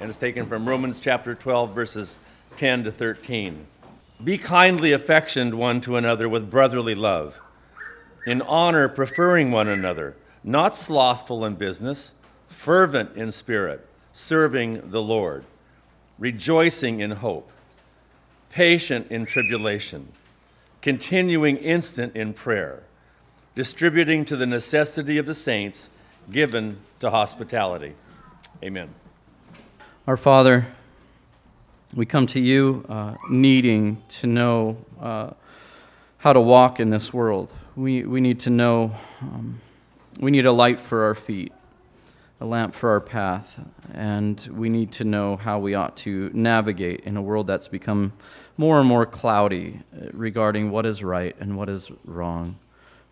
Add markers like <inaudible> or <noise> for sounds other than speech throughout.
and it's taken from Romans chapter 12, verses 10 to 13. Be kindly affectioned one to another with brotherly love, in honor preferring one another, not slothful in business, fervent in spirit, serving the Lord, rejoicing in hope, patient in tribulation, continuing instant in prayer, distributing to the necessity of the saints, given to hospitality. Amen. Our Father, we come to you uh, needing to know uh, how to walk in this world. We, we need to know, um, we need a light for our feet, a lamp for our path, and we need to know how we ought to navigate in a world that's become more and more cloudy uh, regarding what is right and what is wrong.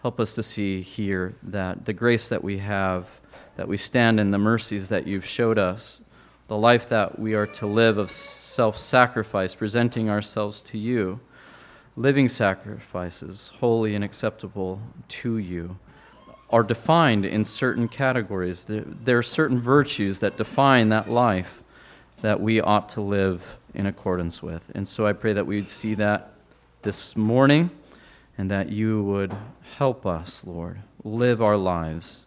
Help us to see here that the grace that we have, that we stand in the mercies that you've showed us, the life that we are to live of self sacrifice, presenting ourselves to you, living sacrifices, holy and acceptable to you, are defined in certain categories. There, are certain virtues that define that life that we ought to live in accordance with. And so I pray that we would see that this morning and that you would help us, Lord, live our lives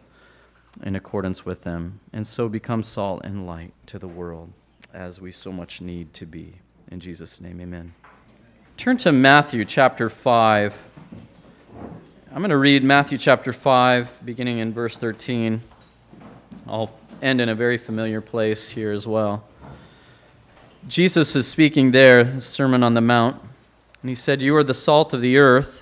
in accordance with them, and so become salt and light to the world as we so much need to be. In Jesus' name, amen. Turn to Matthew chapter 5. I'm going to read Matthew chapter 5, beginning in verse 13. I'll end in a very familiar place here as well. Jesus is speaking there, Sermon on the Mount, and he said, You are the salt of the earth.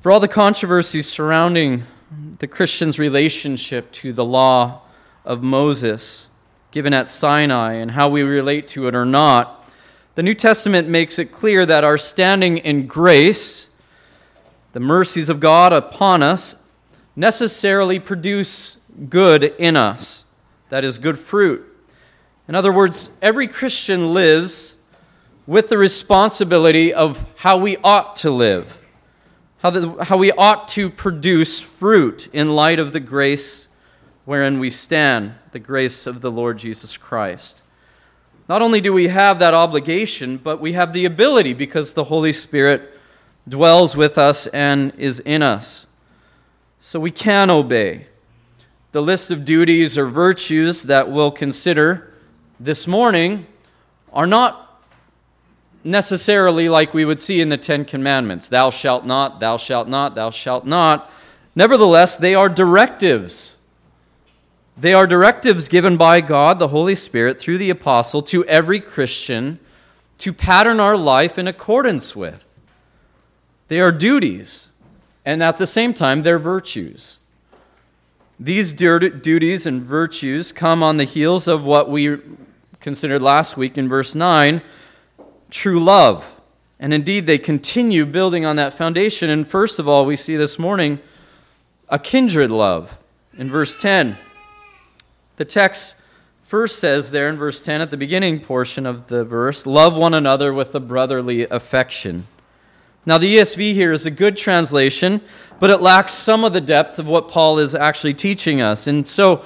For all the controversies surrounding the Christian's relationship to the law of Moses given at Sinai and how we relate to it or not, the New Testament makes it clear that our standing in grace, the mercies of God upon us, necessarily produce good in us. That is, good fruit. In other words, every Christian lives with the responsibility of how we ought to live how, the, how we ought to produce fruit in light of the grace wherein we stand, the grace of the Lord Jesus Christ. Not only do we have that obligation, but we have the ability because the Holy Spirit dwells with us and is in us. So we can obey. The list of duties or virtues that we'll consider this morning are not necessarily like we would see in the Ten Commandments Thou shalt not, thou shalt not, thou shalt not. Nevertheless, they are directives. They are directives given by God, the Holy Spirit, through the apostle to every Christian to pattern our life in accordance with. They are duties, and at the same time, they're virtues. These duties and virtues come on the heels of what we considered last week in verse 9 true love. And indeed, they continue building on that foundation. And first of all, we see this morning a kindred love. In verse 10, the text first says there in verse 10, at the beginning portion of the verse, love one another with a brotherly affection. Now, the ESV here is a good translation, but it lacks some of the depth of what Paul is actually teaching us. And so,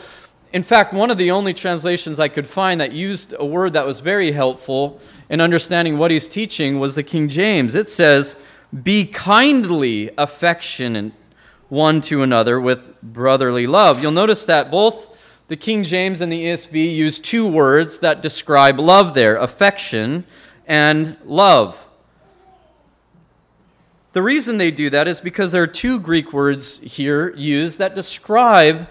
in fact, one of the only translations I could find that used a word that was very helpful in understanding what he's teaching was the King James. It says, Be kindly affectionate one to another with brotherly love. You'll notice that both the King James and the ESV use two words that describe love there affection and love. The reason they do that is because there are two Greek words here used that describe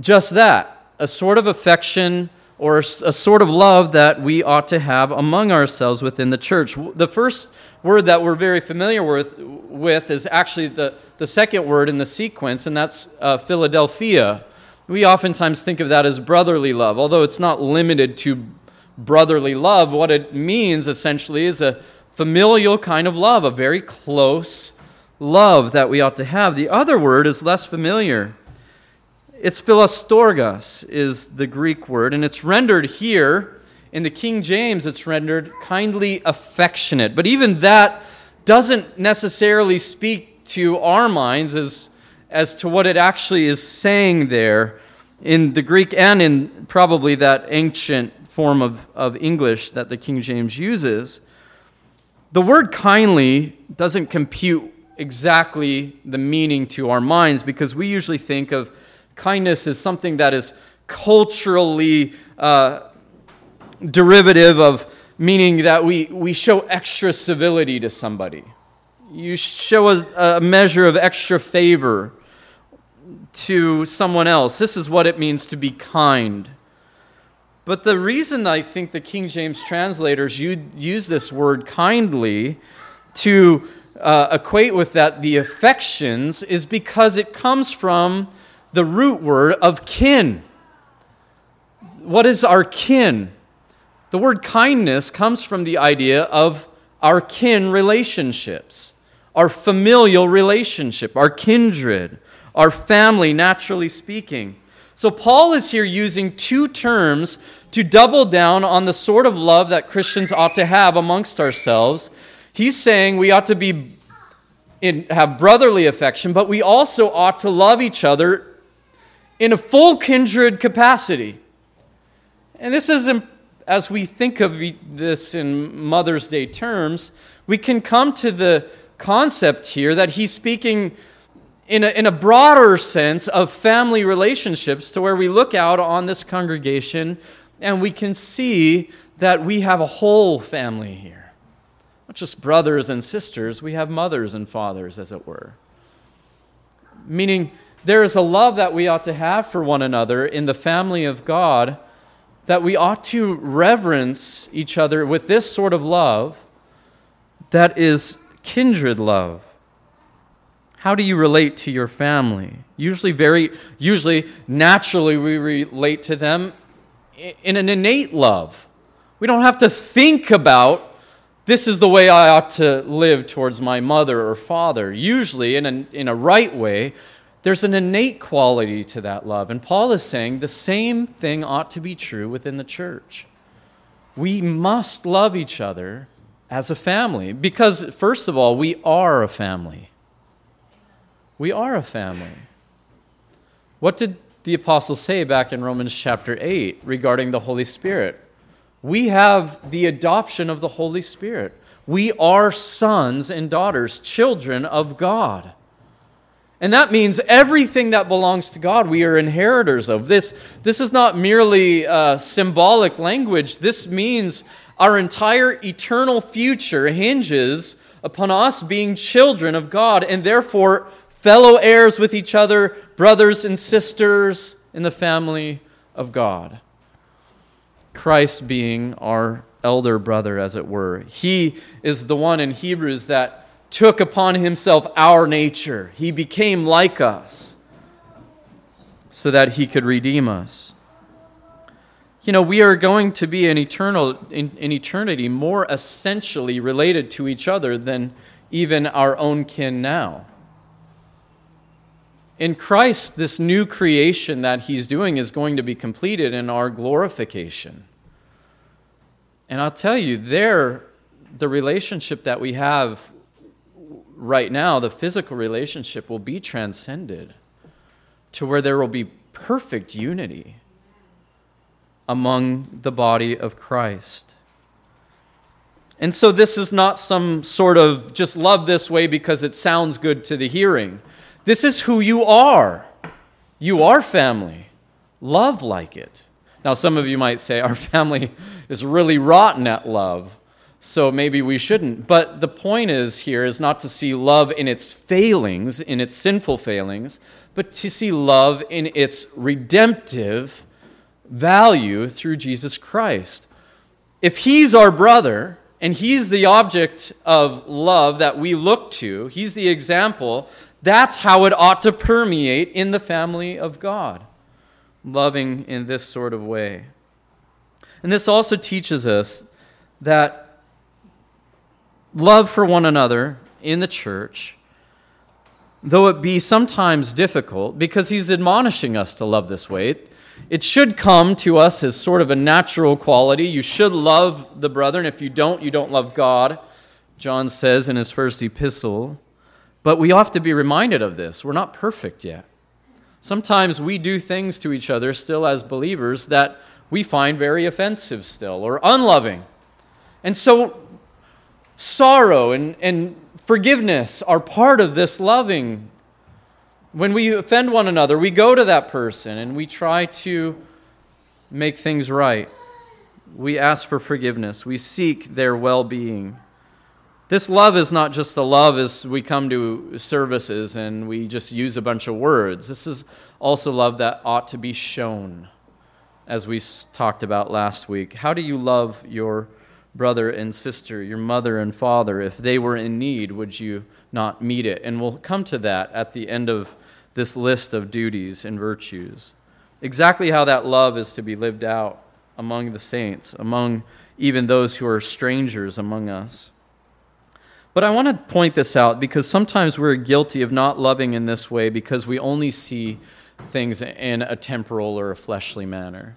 just that a sort of affection or a sort of love that we ought to have among ourselves within the church. The first word that we're very familiar with, with is actually the, the second word in the sequence, and that's uh, Philadelphia. We oftentimes think of that as brotherly love, although it's not limited to brotherly love. What it means essentially is a familial kind of love, a very close love that we ought to have. The other word is less familiar. It's philostorgos is the Greek word, and it's rendered here in the King James, it's rendered kindly affectionate. But even that doesn't necessarily speak to our minds as, as to what it actually is saying there in the Greek and in probably that ancient form of, of English that the King James uses. The word kindly doesn't compute exactly the meaning to our minds because we usually think of kindness is something that is culturally uh, derivative of meaning that we, we show extra civility to somebody. You show a, a measure of extra favor to someone else. This is what it means to be kind. But the reason I think the King James translators use this word kindly to uh, equate with that the affections is because it comes from the root word of kin. What is our kin? The word kindness comes from the idea of our kin relationships, our familial relationship, our kindred, our family, naturally speaking. So, Paul is here using two terms to double down on the sort of love that Christians ought to have amongst ourselves. He's saying we ought to be in, have brotherly affection, but we also ought to love each other in a full kindred capacity. And this is, as we think of this in Mother's Day terms, we can come to the concept here that he's speaking in a, in a broader sense of family relationships to where we look out on this congregation and we can see that we have a whole family here. Not just brothers and sisters, we have mothers and fathers, as it were. Meaning, there is a love that we ought to have for one another in the family of God, that we ought to reverence each other with this sort of love that is kindred love. How do you relate to your family? Usually, very, usually, naturally, we relate to them in an innate love. We don't have to think about this is the way I ought to live towards my mother or father. Usually, in a, in a right way, there's an innate quality to that love. And Paul is saying the same thing ought to be true within the church. We must love each other as a family because, first of all, we are a family. We are a family. What did the apostle say back in Romans chapter 8 regarding the Holy Spirit? We have the adoption of the Holy Spirit. We are sons and daughters, children of God. And that means everything that belongs to God, we are inheritors of. This, this is not merely uh, symbolic language. This means our entire eternal future hinges upon us being children of God and therefore fellow heirs with each other, brothers and sisters in the family of God. Christ being our elder brother, as it were. He is the one in Hebrews that took upon himself our nature. He became like us so that he could redeem us. You know, we are going to be in, eternal, in, in eternity more essentially related to each other than even our own kin now. In Christ, this new creation that He's doing is going to be completed in our glorification. And I'll tell you, there, the relationship that we have right now, the physical relationship, will be transcended to where there will be perfect unity among the body of Christ. And so, this is not some sort of just love this way because it sounds good to the hearing. This is who you are. You are family. Love like it. Now, some of you might say, Our family is really rotten at love, so maybe we shouldn't. But the point is here is not to see love in its failings, in its sinful failings, but to see love in its redemptive value through Jesus Christ. If He's our brother, and He's the object of love that we look to, He's the example that's how it ought to permeate in the family of God. loving in this sort of way. And this also teaches us that love for one another in the church, though it be sometimes difficult, because he's admonishing us to love this way, it should come to us as sort of a natural quality. You should love the brother, and if you don't, you don't love God, John says in his first epistle. But we have to be reminded of this. We're not perfect yet. Sometimes we do things to each other still as believers that we find very offensive still or unloving. And so, sorrow and, and forgiveness are part of this loving when we offend one another, we go to that person and we try to make things right. We ask for forgiveness. We seek their well being. This love is not just a love as we come to services and we just use a bunch of words. This is also love that ought to be shown, as we talked about last week. How do you love your brother and sister, your mother and father? If they were in need, would you not meet it? And we'll come to that at the end of this list of duties and virtues. Exactly how that love is to be lived out among the saints, among even those who are strangers among us. But I want to point this out because sometimes we're guilty of not loving in this way because we only see things in a temporal or a fleshly manner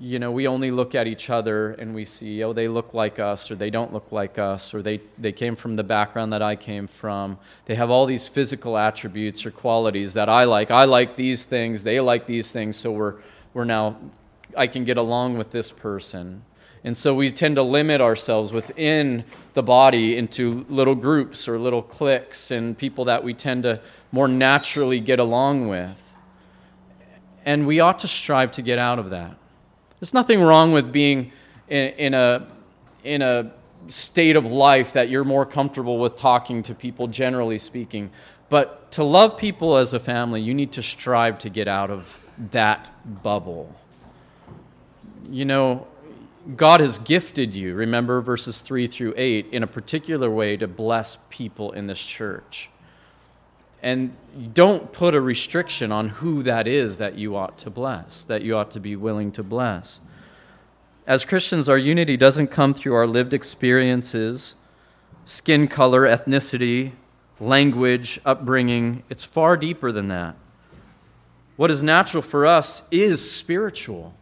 you know, we only look at each other and we see, oh, they look like us or they don't look like us or they, they came from the background that I came from. They have all these physical attributes or qualities that I like. I like these things, they like these things, so we're, we're now, I can get along with this person. And so we tend to limit ourselves within the body into little groups or little cliques and people that we tend to more naturally get along with. And we ought to strive to get out of that. There's nothing wrong with being in, in, a, in a state of life that you're more comfortable with talking to people, generally speaking. But to love people as a family, you need to strive to get out of that bubble. You know, God has gifted you, remember verses 3 through 8, in a particular way to bless people in this church. And don't put a restriction on who that is that you ought to bless, that you ought to be willing to bless. As Christians, our unity doesn't come through our lived experiences, skin color, ethnicity, language, upbringing. It's far deeper than that. What is natural for us is spiritual,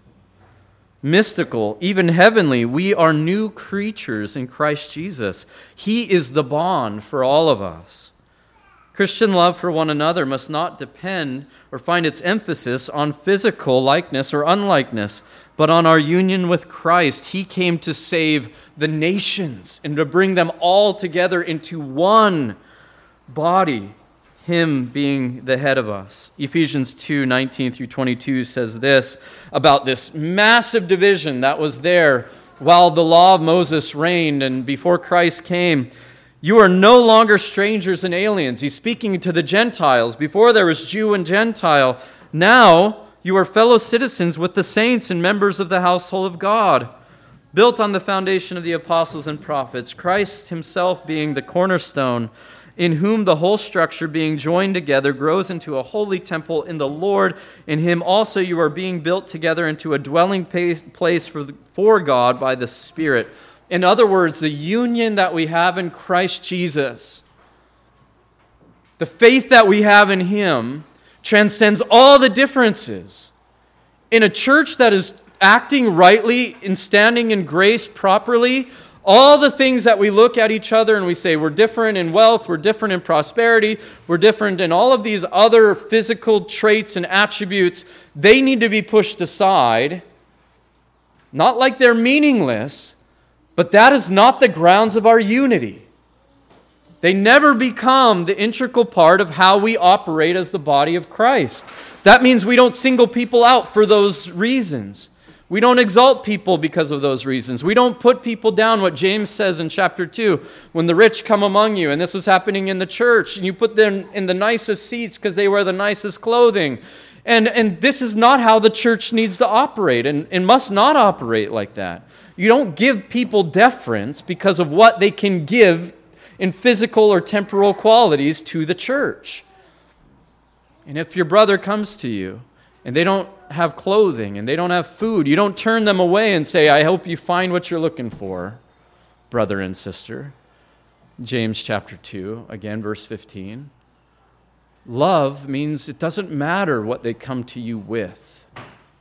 mystical, even heavenly. We are new creatures in Christ Jesus. He is the bond for all of us. Christian love for one another must not depend or find its emphasis on physical likeness or unlikeness, but on our union with Christ. He came to save the nations and to bring them all together into one body, Him being the head of us. Ephesians 2 19 through 22 says this about this massive division that was there while the law of Moses reigned and before Christ came. You are no longer strangers and aliens. He's speaking to the Gentiles. Before there was Jew and Gentile. Now you are fellow citizens with the saints and members of the household of God, built on the foundation of the apostles and prophets, Christ himself being the cornerstone, in whom the whole structure being joined together grows into a holy temple in the Lord. In him also you are being built together into a dwelling place for, God by the Spirit. In other words, the union that we have in Christ Jesus, the faith that we have in Him, transcends all the differences. In a church that is acting rightly and standing in grace properly, all the things that we look at each other and we say we're different in wealth, we're different in prosperity, we're different in all of these other physical traits and attributes, they need to be pushed aside. Not like they're meaningless, but that is not the grounds of our unity. They never become the integral part of how we operate as the body of Christ. That means we don't single people out for those reasons. We don't exalt people because of those reasons. We don't put people down, what James says in chapter 2 when the rich come among you, and this was happening in the church, and you put them in the nicest seats because they wear the nicest clothing. And, and this is not how the church needs to operate and, and must not operate like that. You don't give people deference because of what they can give in physical or temporal qualities to the church. And if your brother comes to you and they don't have clothing and they don't have food, you don't turn them away and say, I hope you find what you're looking for, brother and sister. James chapter 2, again, verse 15. Love means it doesn't matter what they come to you with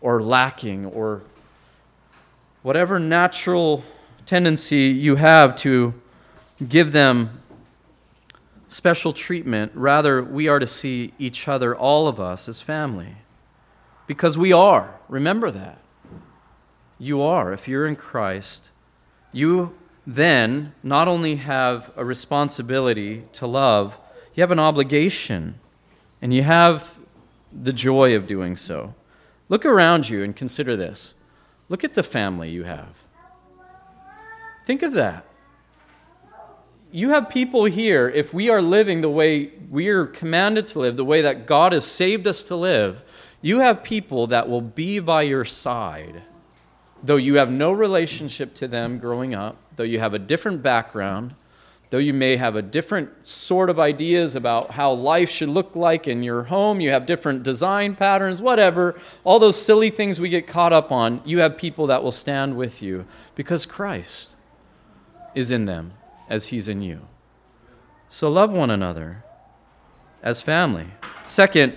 or lacking or whatever natural tendency you have to give them special treatment. Rather, we are to see each other, all of us, as family. Because we are. Remember that. You are. If you're in Christ, you then not only have a responsibility to love, you have an obligation, and you have the joy of doing so. Look around you and consider this. Look at the family you have. Think of that. You have people here, if we are living the way we are commanded to live, the way that God has saved us to live, you have people that will be by your side, though you have no relationship to them growing up, though you have a different background, though you may have a different sort of ideas about how life should look like in your home, you have different design patterns, whatever, all those silly things we get caught up on, you have people that will stand with you because Christ is in them as he's in you. So love one another as family. Second,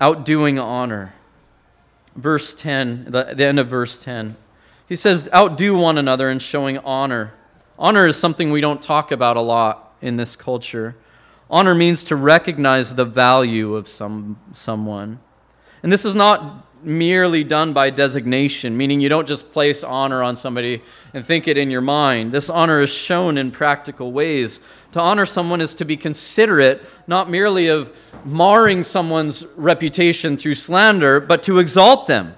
outdoing honor. Verse 10, the, the end of verse 10. He says, outdo one another in showing honor. Honor is something we don't talk about a lot in this culture. Honor means to recognize the value of some, someone. And this is not merely done by designation, meaning you don't just place honor on somebody and think it in your mind. This honor is shown in practical ways. To honor someone is to be considerate, not merely of marring someone's reputation through slander, but to exalt them.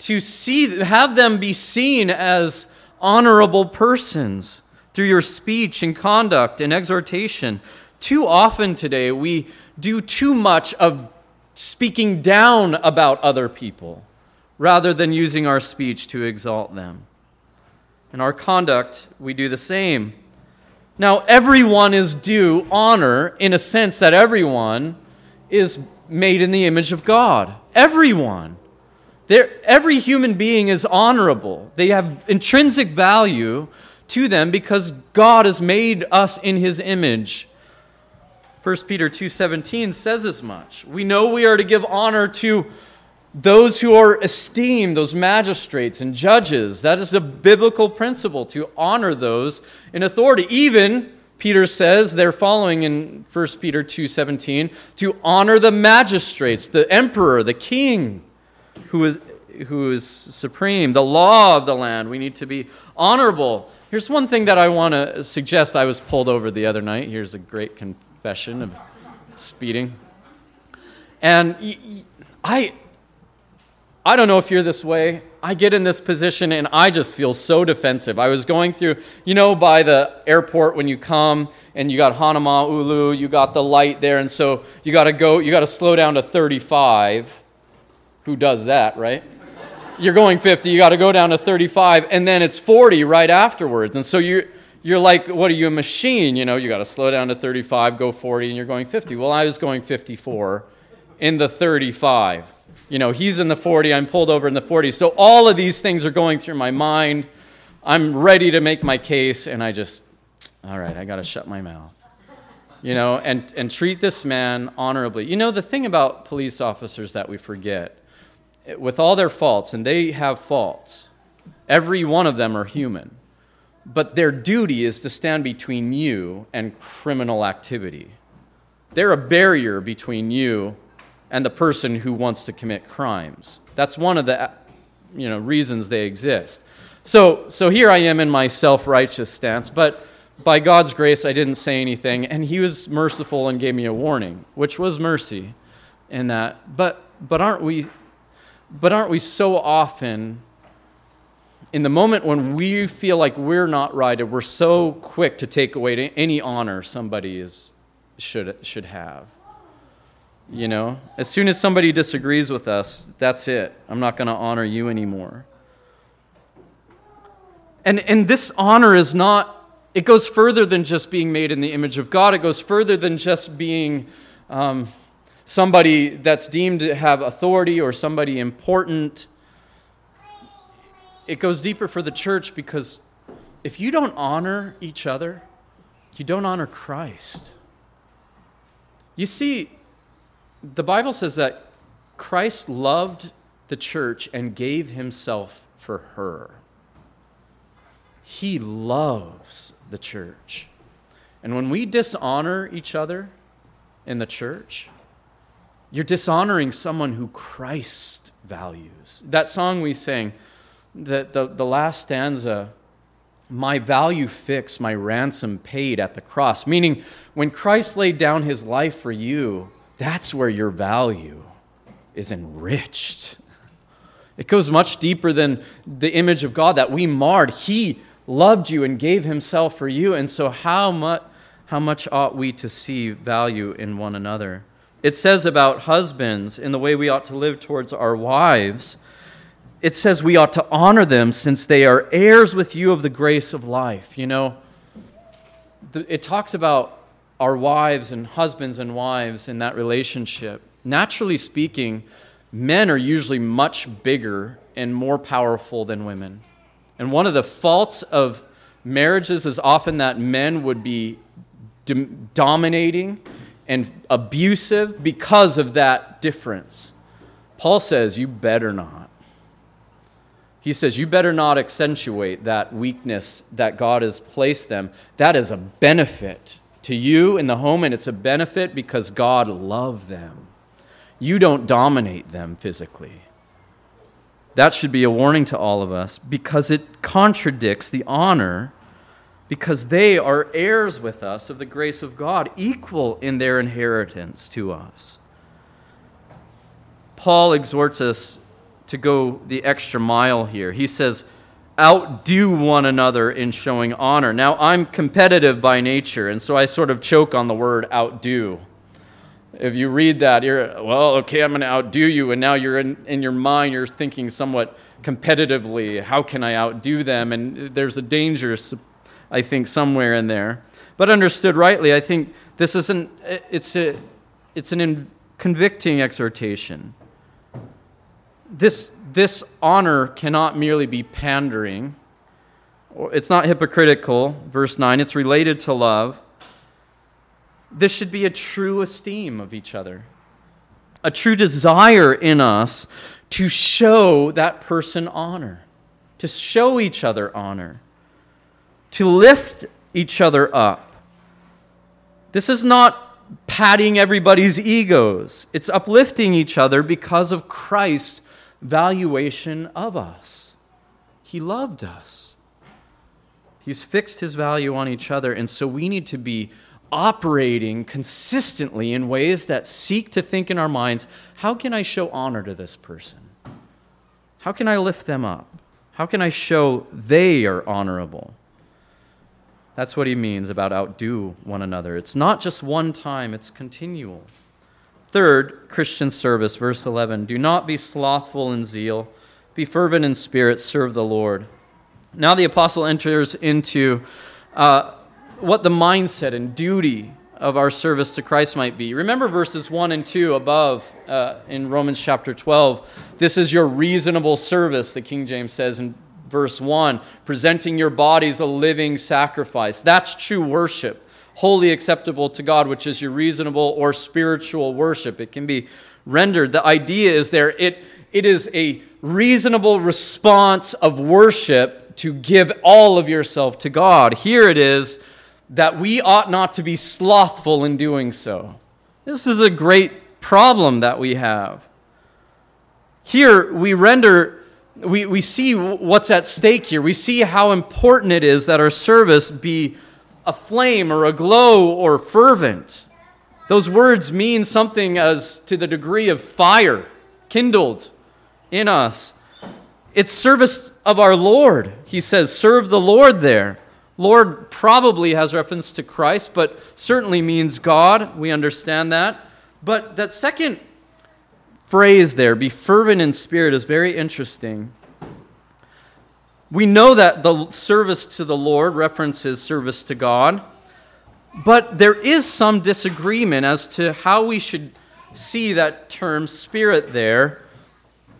To see, have them be seen as honorable persons through your speech and conduct and exhortation. Too often today, we do too much of speaking down about other people rather than using our speech to exalt them. In our conduct, we do the same. Now, everyone is due honor in a sense that everyone is made in the image of God. Everyone. They're, every human being is honorable. They have intrinsic value to them because God has made us in his image. 1 Peter 2:17 says as much. We know we are to give honor to those who are esteemed, those magistrates and judges. That is a biblical principle to honor those in authority. Even Peter says they're following in 1 Peter 2:17 to honor the magistrates, the emperor, the king who is who is supreme, the law of the land. We need to be honorable. Here's one thing that I want to suggest. I was pulled over the other night. Here's a great confession of speeding. And I I don't know if you're this way. I get in this position and I just feel so defensive. I was going through, you know, by the airport when you come and you got Hanama'ulu, you got the light there, and so you got to go, you got to slow down to 35. Who does that, right? You're going 50, you got to go down to 35, and then it's 40 right afterwards. And so you're, you're like, what are you, a machine? You know, you got to slow down to 35, go 40, and you're going 50. Well, I was going 54 in the 35 you know, he's in the 40, I'm pulled over in the 40. So all of these things are going through my mind. I'm ready to make my case, and I just, all right, I got to shut my mouth. You know, and, and treat this man honorably. You know, the thing about police officers that we forget, with all their faults, and they have faults, every one of them are human, but their duty is to stand between you and criminal activity. They're a barrier between you and the person who wants to commit crimes. That's one of the you know, reasons they exist. So, so here I am in my self righteous stance, but by God's grace, I didn't say anything, and He was merciful and gave me a warning, which was mercy in that. But, but, aren't, we, but aren't we so often, in the moment when we feel like we're not righted, we're so quick to take away any honor somebody is, should, should have? You know, as soon as somebody disagrees with us, that's it. I'm not going to honor you anymore. And, and this honor is not, it goes further than just being made in the image of God. It goes further than just being um, somebody that's deemed to have authority or somebody important. It goes deeper for the church because if you don't honor each other, you don't honor Christ. You see, the Bible says that Christ loved the church and gave himself for her. He loves the church. And when we dishonor each other in the church, you're dishonoring someone who Christ values. That song we sang, the, the, the last stanza, my value fixed, my ransom paid at the cross. Meaning, when Christ laid down his life for you, that's where your value is enriched. It goes much deeper than the image of God that we marred. He loved you and gave himself for you. And so, how much, how much ought we to see value in one another? It says about husbands in the way we ought to live towards our wives. It says we ought to honor them since they are heirs with you of the grace of life. You know, it talks about our wives and husbands and wives in that relationship. Naturally speaking, men are usually much bigger and more powerful than women. And one of the faults of marriages is often that men would be dominating and abusive because of that difference. Paul says, You better not. He says, You better not accentuate that weakness that God has placed them. That is a benefit to you in the home, and it's a benefit because God loved them. You don't dominate them physically. That should be a warning to all of us because it contradicts the honor because they are heirs with us of the grace of God, equal in their inheritance to us. Paul exhorts us to go the extra mile here. He says, outdo one another in showing honor. Now, I'm competitive by nature, and so I sort of choke on the word outdo. If you read that, you're, well, okay, I'm going to outdo you, and now you're in, in your mind, you're thinking somewhat competitively, how can I outdo them? And there's a danger I think, somewhere in there. But understood rightly, I think this isn't, it's, a, it's an in, convicting exhortation. This, this honor cannot merely be pandering. It's not hypocritical, verse 9. It's related to love. This should be a true esteem of each other, a true desire in us to show that person honor, to show each other honor to lift each other up. This is not patting everybody's egos, it's uplifting each other because of Christ's valuation of us. He loved us. He's fixed his value on each other, and so we need to be operating consistently in ways that seek to think in our minds how can I show honor to this person? How can I lift them up? How can I show they are honorable? That's what he means about outdo one another. It's not just one time, it's continual. Third, Christian service, verse 11 Do not be slothful in zeal, be fervent in spirit, serve the Lord. Now the apostle enters into uh, what the mindset and duty of our service to Christ might be. Remember verses 1 and 2 above uh, in Romans chapter 12. This is your reasonable service, the King James says in verse 1 presenting your bodies a living sacrifice. That's true worship, wholly acceptable to God, which is your reasonable or spiritual worship. It can be rendered. The idea is there, it, it is a reasonable response of worship to give all of yourself to God. Here it is that we ought not to be slothful in doing so. This is a great problem that we have. Here we render we, we see what's at stake here. We see how important it is that our service be a flame or a glow or fervent. Those words mean something as to the degree of fire kindled in us. It's service of our Lord. He says, serve the Lord there. Lord probably has reference to Christ, but certainly means God. We understand that. But that second phrase there, be fervent in spirit, is very interesting. We know that the service to the Lord references service to God, but there is some disagreement as to how we should see that term spirit there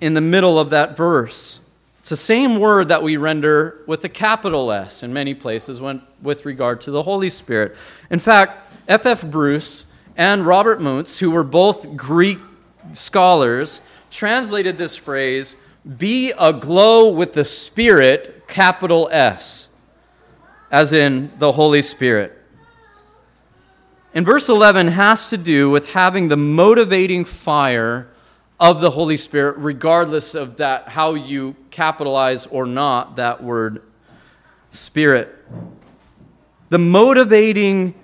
in the middle of that verse. It's the same word that we render with a capital S in many places when, with regard to the Holy Spirit. In fact, F.F. Bruce and Robert Mounce, who were both Greek scholars, translated this phrase, be aglow with the Spirit, capital S, as in the Holy Spirit. And verse 11 has to do with having the motivating fire of the Holy Spirit, regardless of that, how you capitalize or not that word Spirit. The motivating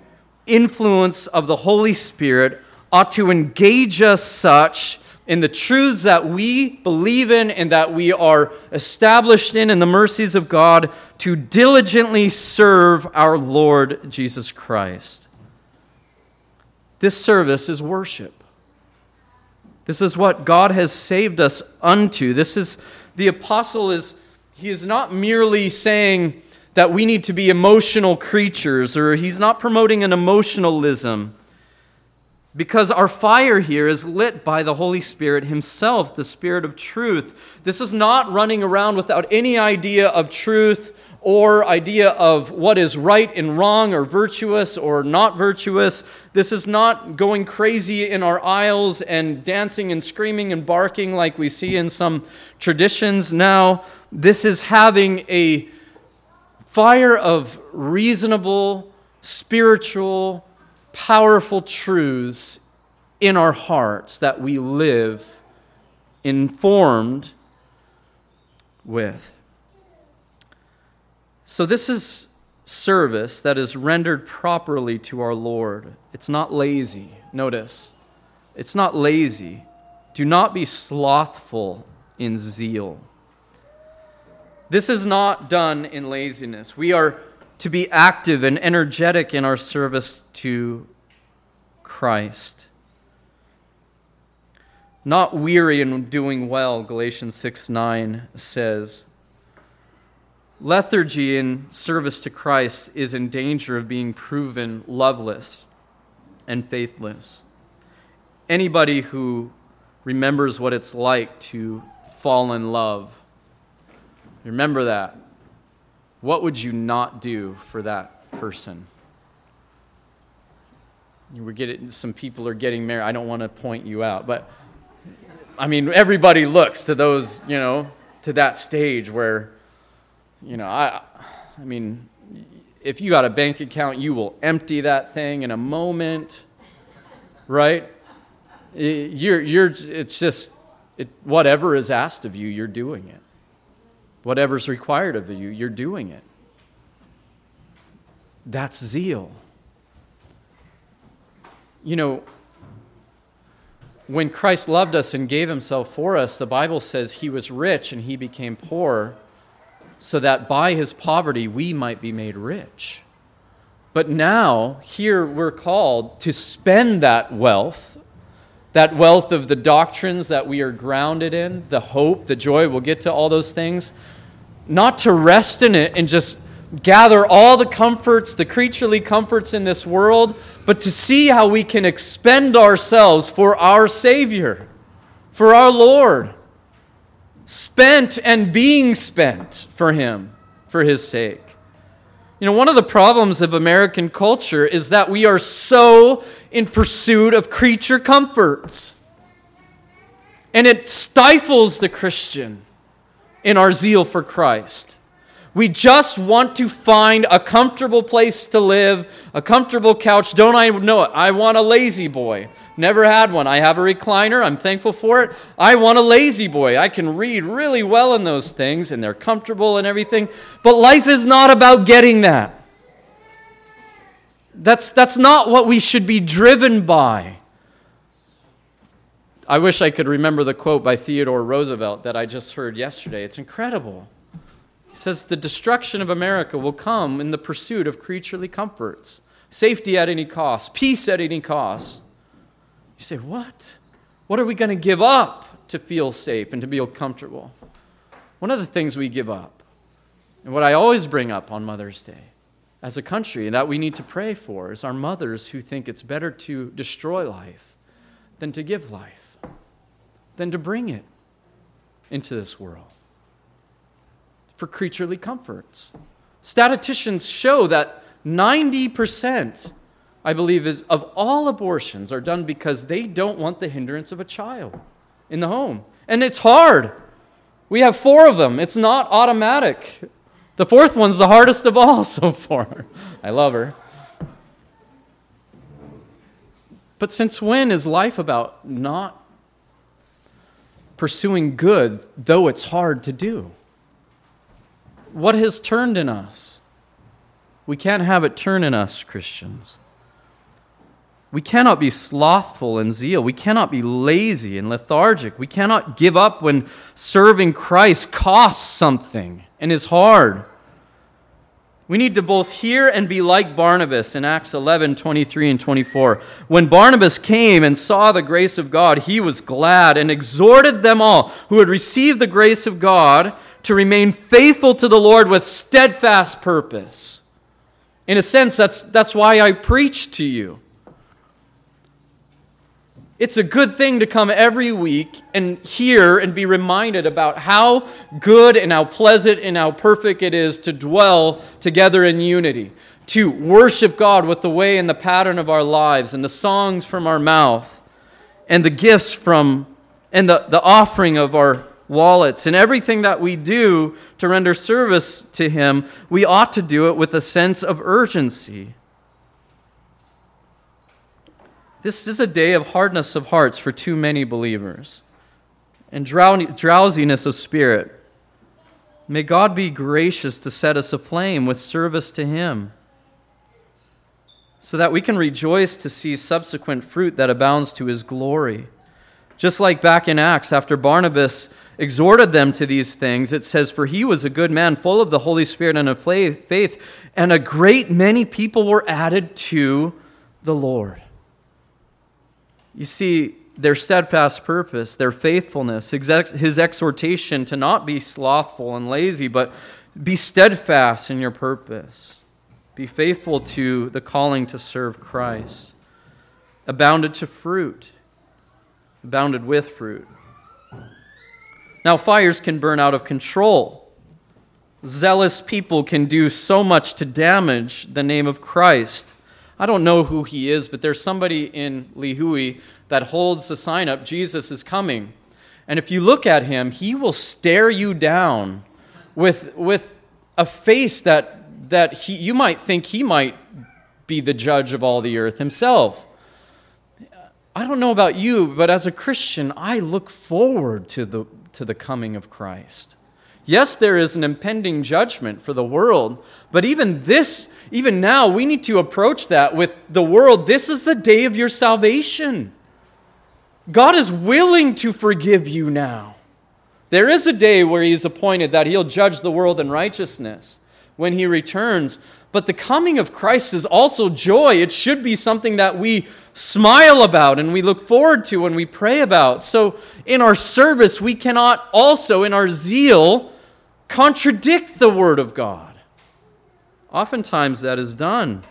influence of the Holy Spirit ought to engage us such in the truths that we believe in and that we are established in in the mercies of God to diligently serve our Lord Jesus Christ. This service is worship. This is what God has saved us unto. This is the apostle is he is not merely saying that we need to be emotional creatures or he's not promoting an emotionalism because our fire here is lit by the Holy Spirit Himself, the Spirit of truth. This is not running around without any idea of truth or idea of what is right and wrong or virtuous or not virtuous. This is not going crazy in our aisles and dancing and screaming and barking like we see in some traditions now. This is having a fire of reasonable, spiritual, powerful truths in our hearts that we live informed with. So, this is service that is rendered properly to our Lord. It's not lazy. Notice, it's not lazy. Do not be slothful in zeal. This is not done in laziness. We are to be active and energetic in our service to Christ. Not weary in doing well, Galatians 6 9 says. Lethargy in service to Christ is in danger of being proven loveless and faithless. Anybody who remembers what it's like to fall in love, remember that. What would you not do for that person? We're getting, some people are getting married. I don't want to point you out, but I mean, everybody looks to those, you know, to that stage where you know, I, I mean, if you got a bank account, you will empty that thing in a moment, right? You're, you're, it's just, it, whatever is asked of you, you're doing it. Whatever's required of you, you're doing it. That's zeal. You know, when Christ loved us and gave himself for us, the Bible says he was rich and he became poor so that by his poverty we might be made rich. But now, here we're called to spend that wealth, that wealth of the doctrines that we are grounded in, the hope, the joy, we'll get to all those things, not to rest in it and just gather all the comforts, the creaturely comforts in this world, but to see how we can expend ourselves for our Savior, for our Lord spent and being spent for Him, for His sake. You know, one of the problems of American culture is that we are so in pursuit of creature comforts. And it stifles the Christian in our zeal for Christ. We just want to find a comfortable place to live, a comfortable couch. Don't I know it? I want a La-Z-Boy. Never had one. I have a recliner. I'm thankful for it. I want a La-Z-Boy. I can read really well in those things and they're comfortable and everything. But life is not about getting that. That's, that's not what we should be driven by. I wish I could remember the quote by Theodore Roosevelt that I just heard yesterday. It's incredible. He says, The destruction of America will come in the pursuit of creaturely comforts, safety at any cost, peace at any cost. You say, What? What are we going to give up to feel safe and to feel comfortable? One of the things we give up, and what I always bring up on Mother's Day as a country, and that we need to pray for, is our mothers who think it's better to destroy life than to give life, than to bring it into this world for creaturely comforts. Statisticians show that 90%, I believe, is, of all abortions are done because they don't want the hindrance of a child in the home. And it's hard. We have four of them, it's not automatic. The fourth one's the hardest of all <laughs> so far. I love her. But since when is life about not pursuing good, though it's hard to do? What has turned in us? We can't have it turn in us, Christians. We cannot be slothful in zeal. We cannot be lazy and lethargic. We cannot give up when serving Christ costs something and is hard. We need to both hear and be like Barnabas in Acts 11 23 and 24. When Barnabas came and saw the grace of God, he was glad and exhorted them all who had received the grace of God to remain faithful to the Lord with steadfast purpose. In a sense, that's, that's why I preach to you. It's a good thing to come every week and hear and be reminded about how good and how pleasant and how perfect it is to dwell together in unity, to worship God with the way and the pattern of our lives and the songs from our mouth and the gifts from and the, the offering of our wallets and everything that we do to render service to Him, we ought to do it with a sense of urgency. This is a day of hardness of hearts for too many believers and drowsiness of spirit. May God be gracious to set us aflame with service to Him so that we can rejoice to see subsequent fruit that abounds to His glory. Just like back in Acts, after Barnabas exhorted them to these things, it says, For he was a good man, full of the Holy Spirit and of faith, and a great many people were added to the Lord. You see, their steadfast purpose, their faithfulness, his exhortation to not be slothful and lazy, but be steadfast in your purpose. Be faithful to the calling to serve Christ. Abounded to fruit, abounded with fruit. Now, fires can burn out of control. Zealous people can do so much to damage the name of Christ. I don't know who he is, but there's somebody in Lihue that holds the sign up, Jesus is coming. And if you look at him, he will stare you down with, with a face that, that he, you might think he might be the judge of all the earth himself. I don't know about you, but as a Christian, I look forward to the, to the coming of Christ. Yes, there is an impending judgment for the world, but even this, even now, we need to approach that with the world. This is the day of your salvation. God is willing to forgive you now. There is a day where He's appointed that He'll judge the world in righteousness when He returns. But the coming of Christ is also joy. It should be something that we smile about and we look forward to and we pray about. So, in our service, we cannot also, in our zeal, contradict the Word of God. Oftentimes that is done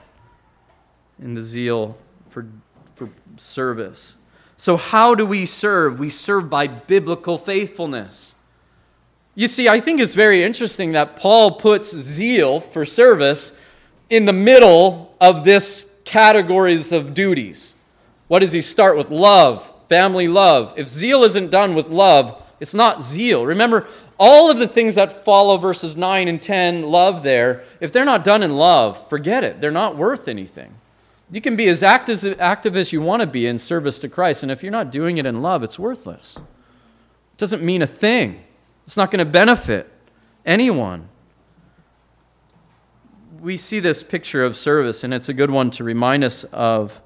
in the zeal for, for service. So, how do we serve? We serve by biblical faithfulness. You see, I think it's very interesting that Paul puts zeal for service in the middle of this categories of duties. What does he start with? Love, family love. If zeal isn't done with love, it's not zeal. Remember, all of the things that follow verses 9 and 10, love there, if they're not done in love, forget it. They're not worth anything. You can be as active, active as you want to be in service to Christ, and if you're not doing it in love, it's worthless. It doesn't mean a thing, it's not going to benefit anyone. We see this picture of service, and it's a good one to remind us of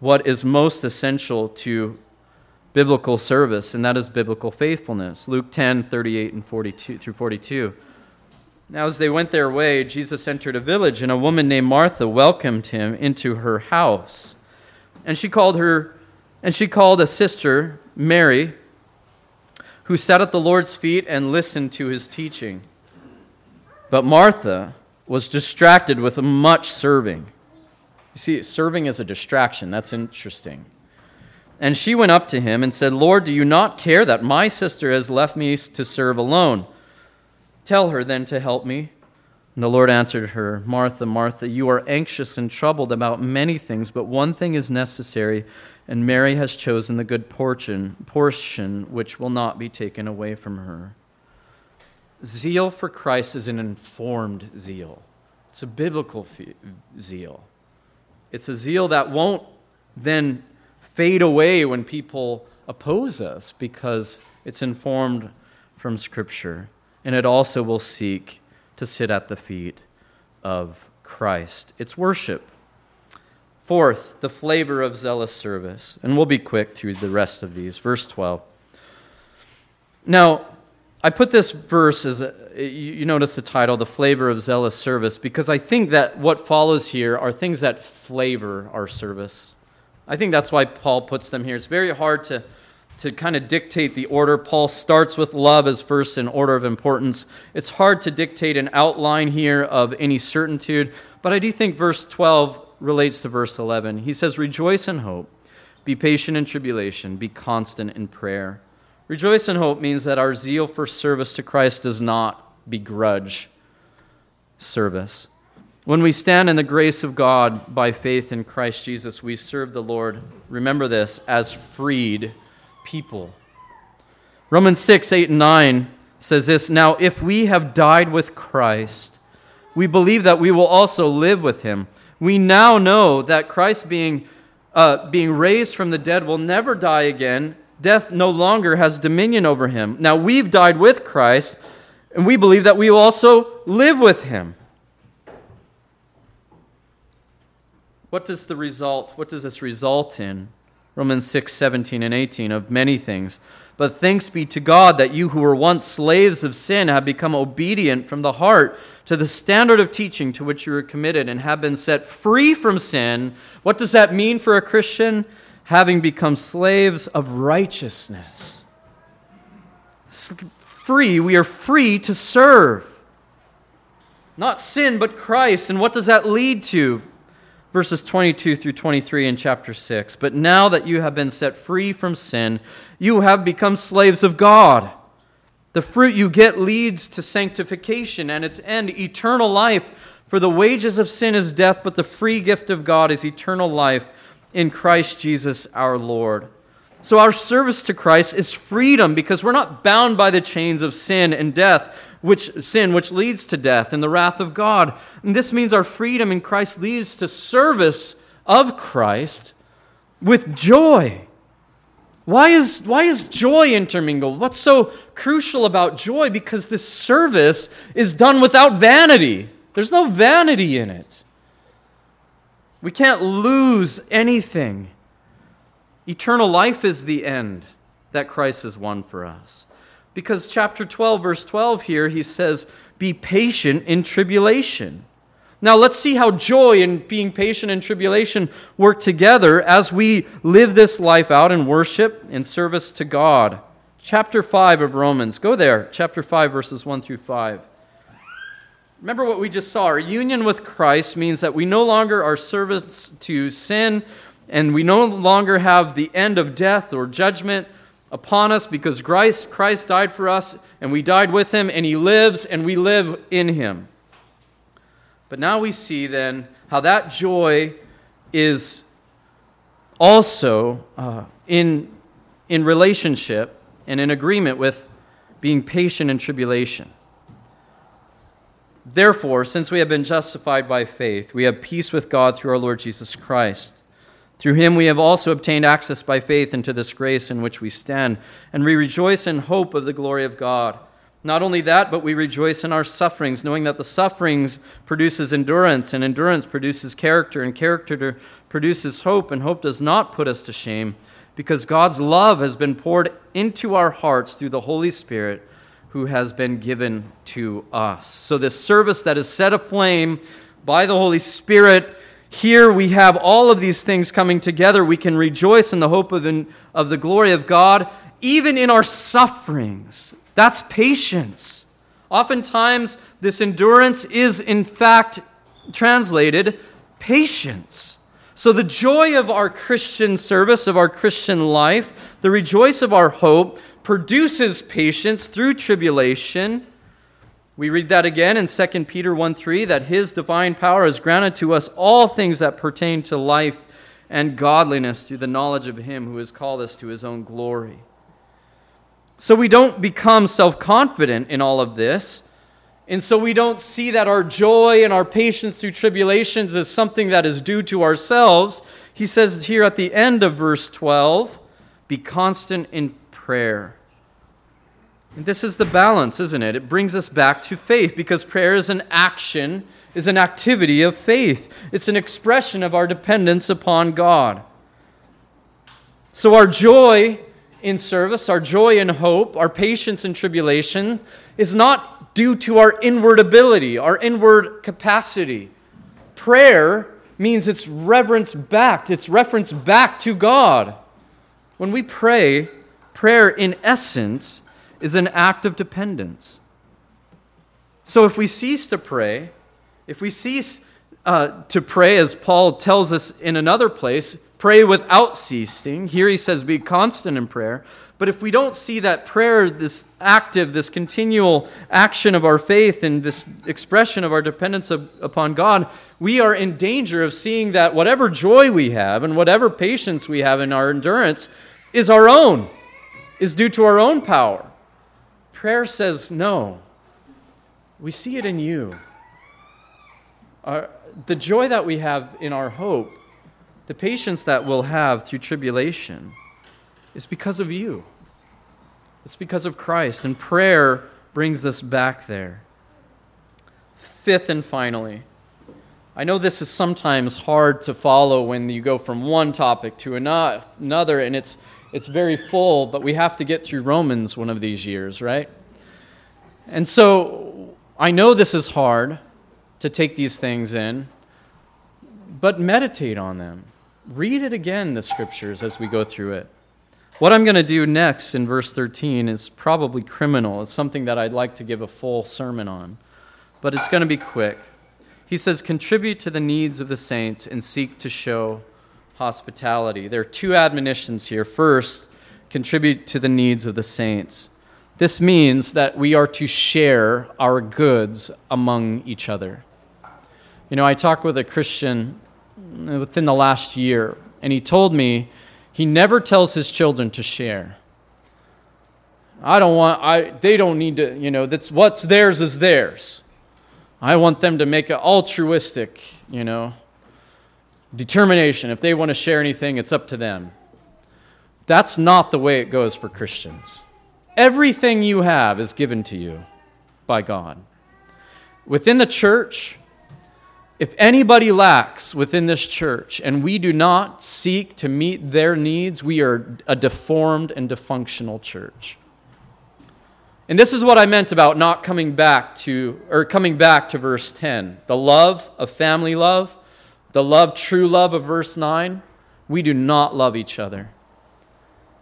what is most essential to biblical service, and that is biblical faithfulness. Luke 10, 38 and 42 through 42. Now, as they went their way, Jesus entered a village, and a woman named Martha welcomed him into her house. And she called her, and she called a sister, Mary, who sat at the Lord's feet and listened to his teaching. But Martha was distracted with much serving. You see, serving is a distraction. That's interesting. And she went up to him and said, Lord, do you not care that my sister has left me to serve alone? Tell her then to help me. And the Lord answered her, Martha, Martha, you are anxious and troubled about many things, but one thing is necessary, and Mary has chosen the good portion, portion which will not be taken away from her. Zeal for Christ is an informed zeal. It's a biblical zeal. It's a zeal that won't then fade away when people oppose us because it's informed from Scripture. And it also will seek to sit at the feet of Christ. It's worship. Fourth, the flavor of zealous service. And we'll be quick through the rest of these. Verse 12. Now, I put this verse as a, you notice the title, The Flavor of Zealous Service, because I think that what follows here are things that flavor our service. I think that's why Paul puts them here. It's very hard to, to kind of dictate the order. Paul starts with love as first in order of importance. It's hard to dictate an outline here of any certitude, but I do think verse 12 relates to verse 11. He says, Rejoice in hope, be patient in tribulation, be constant in prayer. Rejoice in hope means that our zeal for service to Christ does not begrudge service. When we stand in the grace of God by faith in Christ Jesus, we serve the Lord, remember this, as freed people. Romans 6, 8, and 9 says this Now, if we have died with Christ, we believe that we will also live with him. We now know that Christ, being, uh, being raised from the dead, will never die again. Death no longer has dominion over him. Now, we've died with Christ, and we believe that we will also live with him. What does the result, what does this result in? Romans 6, 17 and 18 of many things. But thanks be to God that you who were once slaves of sin have become obedient from the heart to the standard of teaching to which you were committed and have been set free from sin. What does that mean for a Christian? Having become slaves of righteousness. Free, we are free to serve. Not sin, but Christ. And what does that lead to? Verses 22 through 23 in chapter 6. But now that you have been set free from sin, you have become slaves of God. The fruit you get leads to sanctification and its end, eternal life. For the wages of sin is death, but the free gift of God is eternal life in Christ Jesus our Lord. So, our service to Christ is freedom because we're not bound by the chains of sin and death which sin which leads to death and the wrath of God. And this means our freedom in Christ leads to service of Christ with joy. Why is, why is joy intermingled? What's so crucial about joy? Because this service is done without vanity. There's no vanity in it. We can't lose anything. Eternal life is the end that Christ has won for us. Because chapter 12, verse 12 here, he says, Be patient in tribulation. Now, let's see how joy and being patient in tribulation work together as we live this life out in worship and service to God. Chapter 5 of Romans. Go there. Chapter 5, verses 1 through 5. Remember what we just saw. Our union with Christ means that we no longer are servants to sin, and we no longer have the end of death or judgment upon us because Christ, Christ died for us and we died with him and he lives and we live in him. But now we see then how that joy is also uh, in, in relationship and in agreement with being patient in tribulation. Therefore, since we have been justified by faith, we have peace with God through our Lord Jesus Christ through him we have also obtained access by faith into this grace in which we stand, and we rejoice in hope of the glory of God. Not only that, but we rejoice in our sufferings, knowing that the sufferings produces endurance, and endurance produces character, and character produces hope, and hope does not put us to shame, because God's love has been poured into our hearts through the Holy Spirit who has been given to us. So this service that is set aflame by the Holy Spirit here we have all of these things coming together. We can rejoice in the hope of, in, of the glory of God, even in our sufferings. That's patience. Oftentimes, this endurance is in fact translated patience. So, the joy of our Christian service, of our Christian life, the rejoice of our hope, produces patience through tribulation. We read that again in 2 Peter 1 3 that his divine power has granted to us all things that pertain to life and godliness through the knowledge of him who has called us to his own glory. So we don't become self confident in all of this. And so we don't see that our joy and our patience through tribulations is something that is due to ourselves. He says here at the end of verse 12 be constant in prayer. And this is the balance, isn't it? It brings us back to faith because prayer is an action, is an activity of faith. It's an expression of our dependence upon God. So our joy in service, our joy in hope, our patience in tribulation is not due to our inward ability, our inward capacity. Prayer means it's reverence back, it's reference back to God. When we pray, prayer in essence is an act of dependence. So if we cease to pray, if we cease uh, to pray, as Paul tells us in another place, pray without ceasing. Here he says, be constant in prayer. But if we don't see that prayer, this active, this continual action of our faith and this expression of our dependence of, upon God, we are in danger of seeing that whatever joy we have and whatever patience we have in our endurance is our own, is due to our own power. Prayer says, no. We see it in you. Our, the joy that we have in our hope, the patience that we'll have through tribulation, is because of you. It's because of Christ. And prayer brings us back there. Fifth and finally, I know this is sometimes hard to follow when you go from one topic to another, and it's, it's very full, but we have to get through Romans one of these years, right? And so I know this is hard to take these things in, but meditate on them. Read it again, the scriptures, as we go through it. What I'm going to do next in verse 13 is probably criminal. It's something that I'd like to give a full sermon on, but it's going to be quick. He says, Contribute to the needs of the saints and seek to show hospitality. There are two admonitions here. First, contribute to the needs of the saints. This means that we are to share our goods among each other. You know, I talked with a Christian within the last year, and he told me he never tells his children to share. I don't want, I, they don't need to, you know, that's what's theirs is theirs. I want them to make an altruistic, you know, determination. If they want to share anything, it's up to them. That's not the way it goes for Christians. Everything you have is given to you by God. Within the church, if anybody lacks within this church and we do not seek to meet their needs, we are a deformed and dysfunctional church. And this is what I meant about not coming back to, or coming back to verse 10. The love of family love, the love, true love of verse 9, we do not love each other.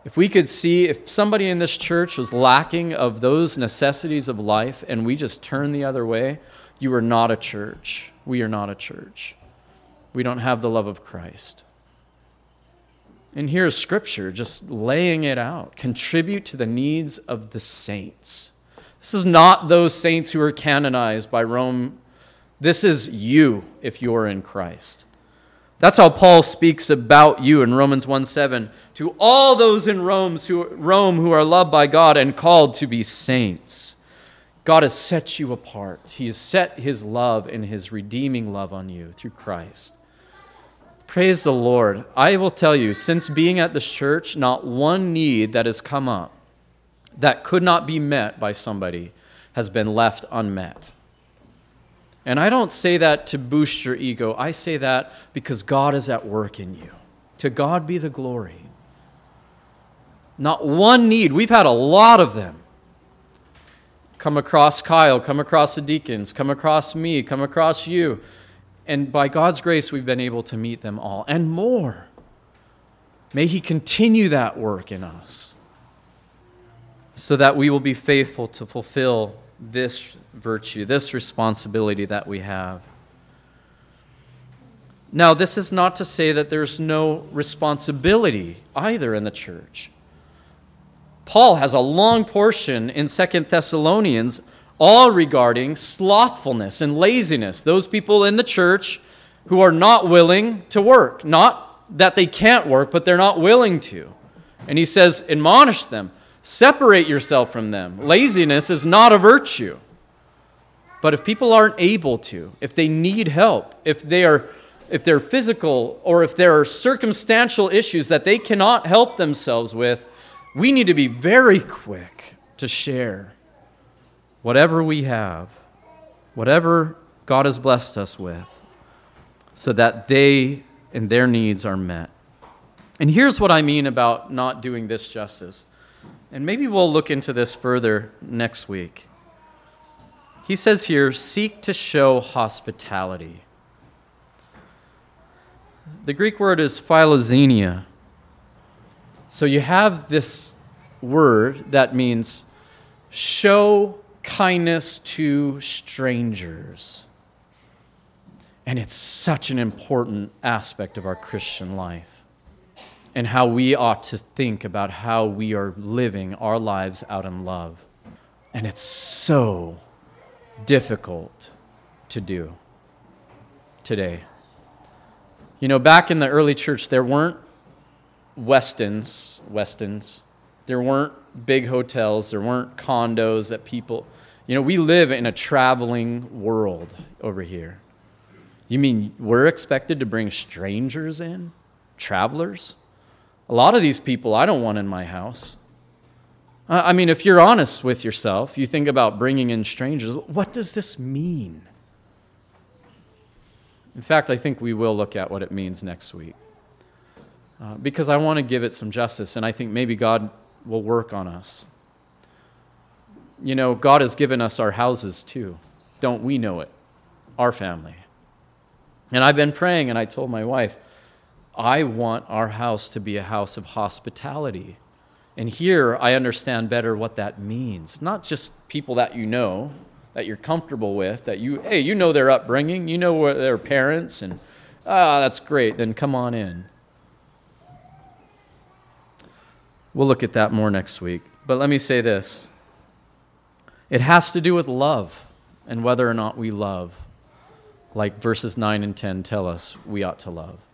If we could see, if somebody in this church was lacking of those necessities of life and we just turn the other way, you are not a church we are not a church. We don't have the love of Christ. And here's scripture just laying it out. Contribute to the needs of the saints. This is not those saints who are canonized by Rome. This is you if you are in Christ. That's how Paul speaks about you in Romans 1 7. To all those in Rome who, Rome who are loved by God and called to be saints. God has set you apart. He has set his love and his redeeming love on you through Christ. Praise the Lord. I will tell you, since being at this church, not one need that has come up that could not be met by somebody has been left unmet. And I don't say that to boost your ego. I say that because God is at work in you. To God be the glory. Not one need. We've had a lot of them come across Kyle, come across the deacons, come across me, come across you. And by God's grace, we've been able to meet them all and more. May He continue that work in us so that we will be faithful to fulfill this virtue, this responsibility that we have. Now, this is not to say that there's no responsibility either in the church. Paul has a long portion in Second Thessalonians all regarding slothfulness and laziness. Those people in the church who are not willing to work, not that they can't work, but they're not willing to. And he says, admonish them, separate yourself from them. Laziness is not a virtue. But if people aren't able to, if they need help, if they are if they're physical or if there are circumstantial issues that they cannot help themselves with, we need to be very quick to share whatever we have, whatever God has blessed us with, so that they and their needs are met. And here's what I mean about not doing this justice. And maybe we'll look into this further next week. He says here, seek to show hospitality. The Greek word is philoxenia. So you have this word that means show kindness to strangers. And it's such an important aspect of our Christian life and how we ought to think about how we are living our lives out in love. And it's so difficult to do today. You know, back in the early church, there weren't Westins, Westins. There weren't big hotels. There weren't condos that people, you know, we live in a traveling world over here. You mean we're expected to bring strangers in? Travelers? A lot of these people I don't want in my house. I mean, if you're honest with yourself, you think about bringing in strangers. What does this mean? In fact, I think we will look at what it means next week. Uh, because I want to give it some justice, and I think maybe God will work on us. You know, God has given us our houses too. Don't we know it? Our family. And I've been praying, and I told my wife, I want our house to be a house of hospitality. And here I understand better what that means. Not just people that you know, that you're comfortable with, that you, hey, you know their upbringing, you know where their parents, and ah, that's great, then come on in. We'll look at that more next week. But let me say this it has to do with love and whether or not we love, like verses 9 and 10 tell us we ought to love.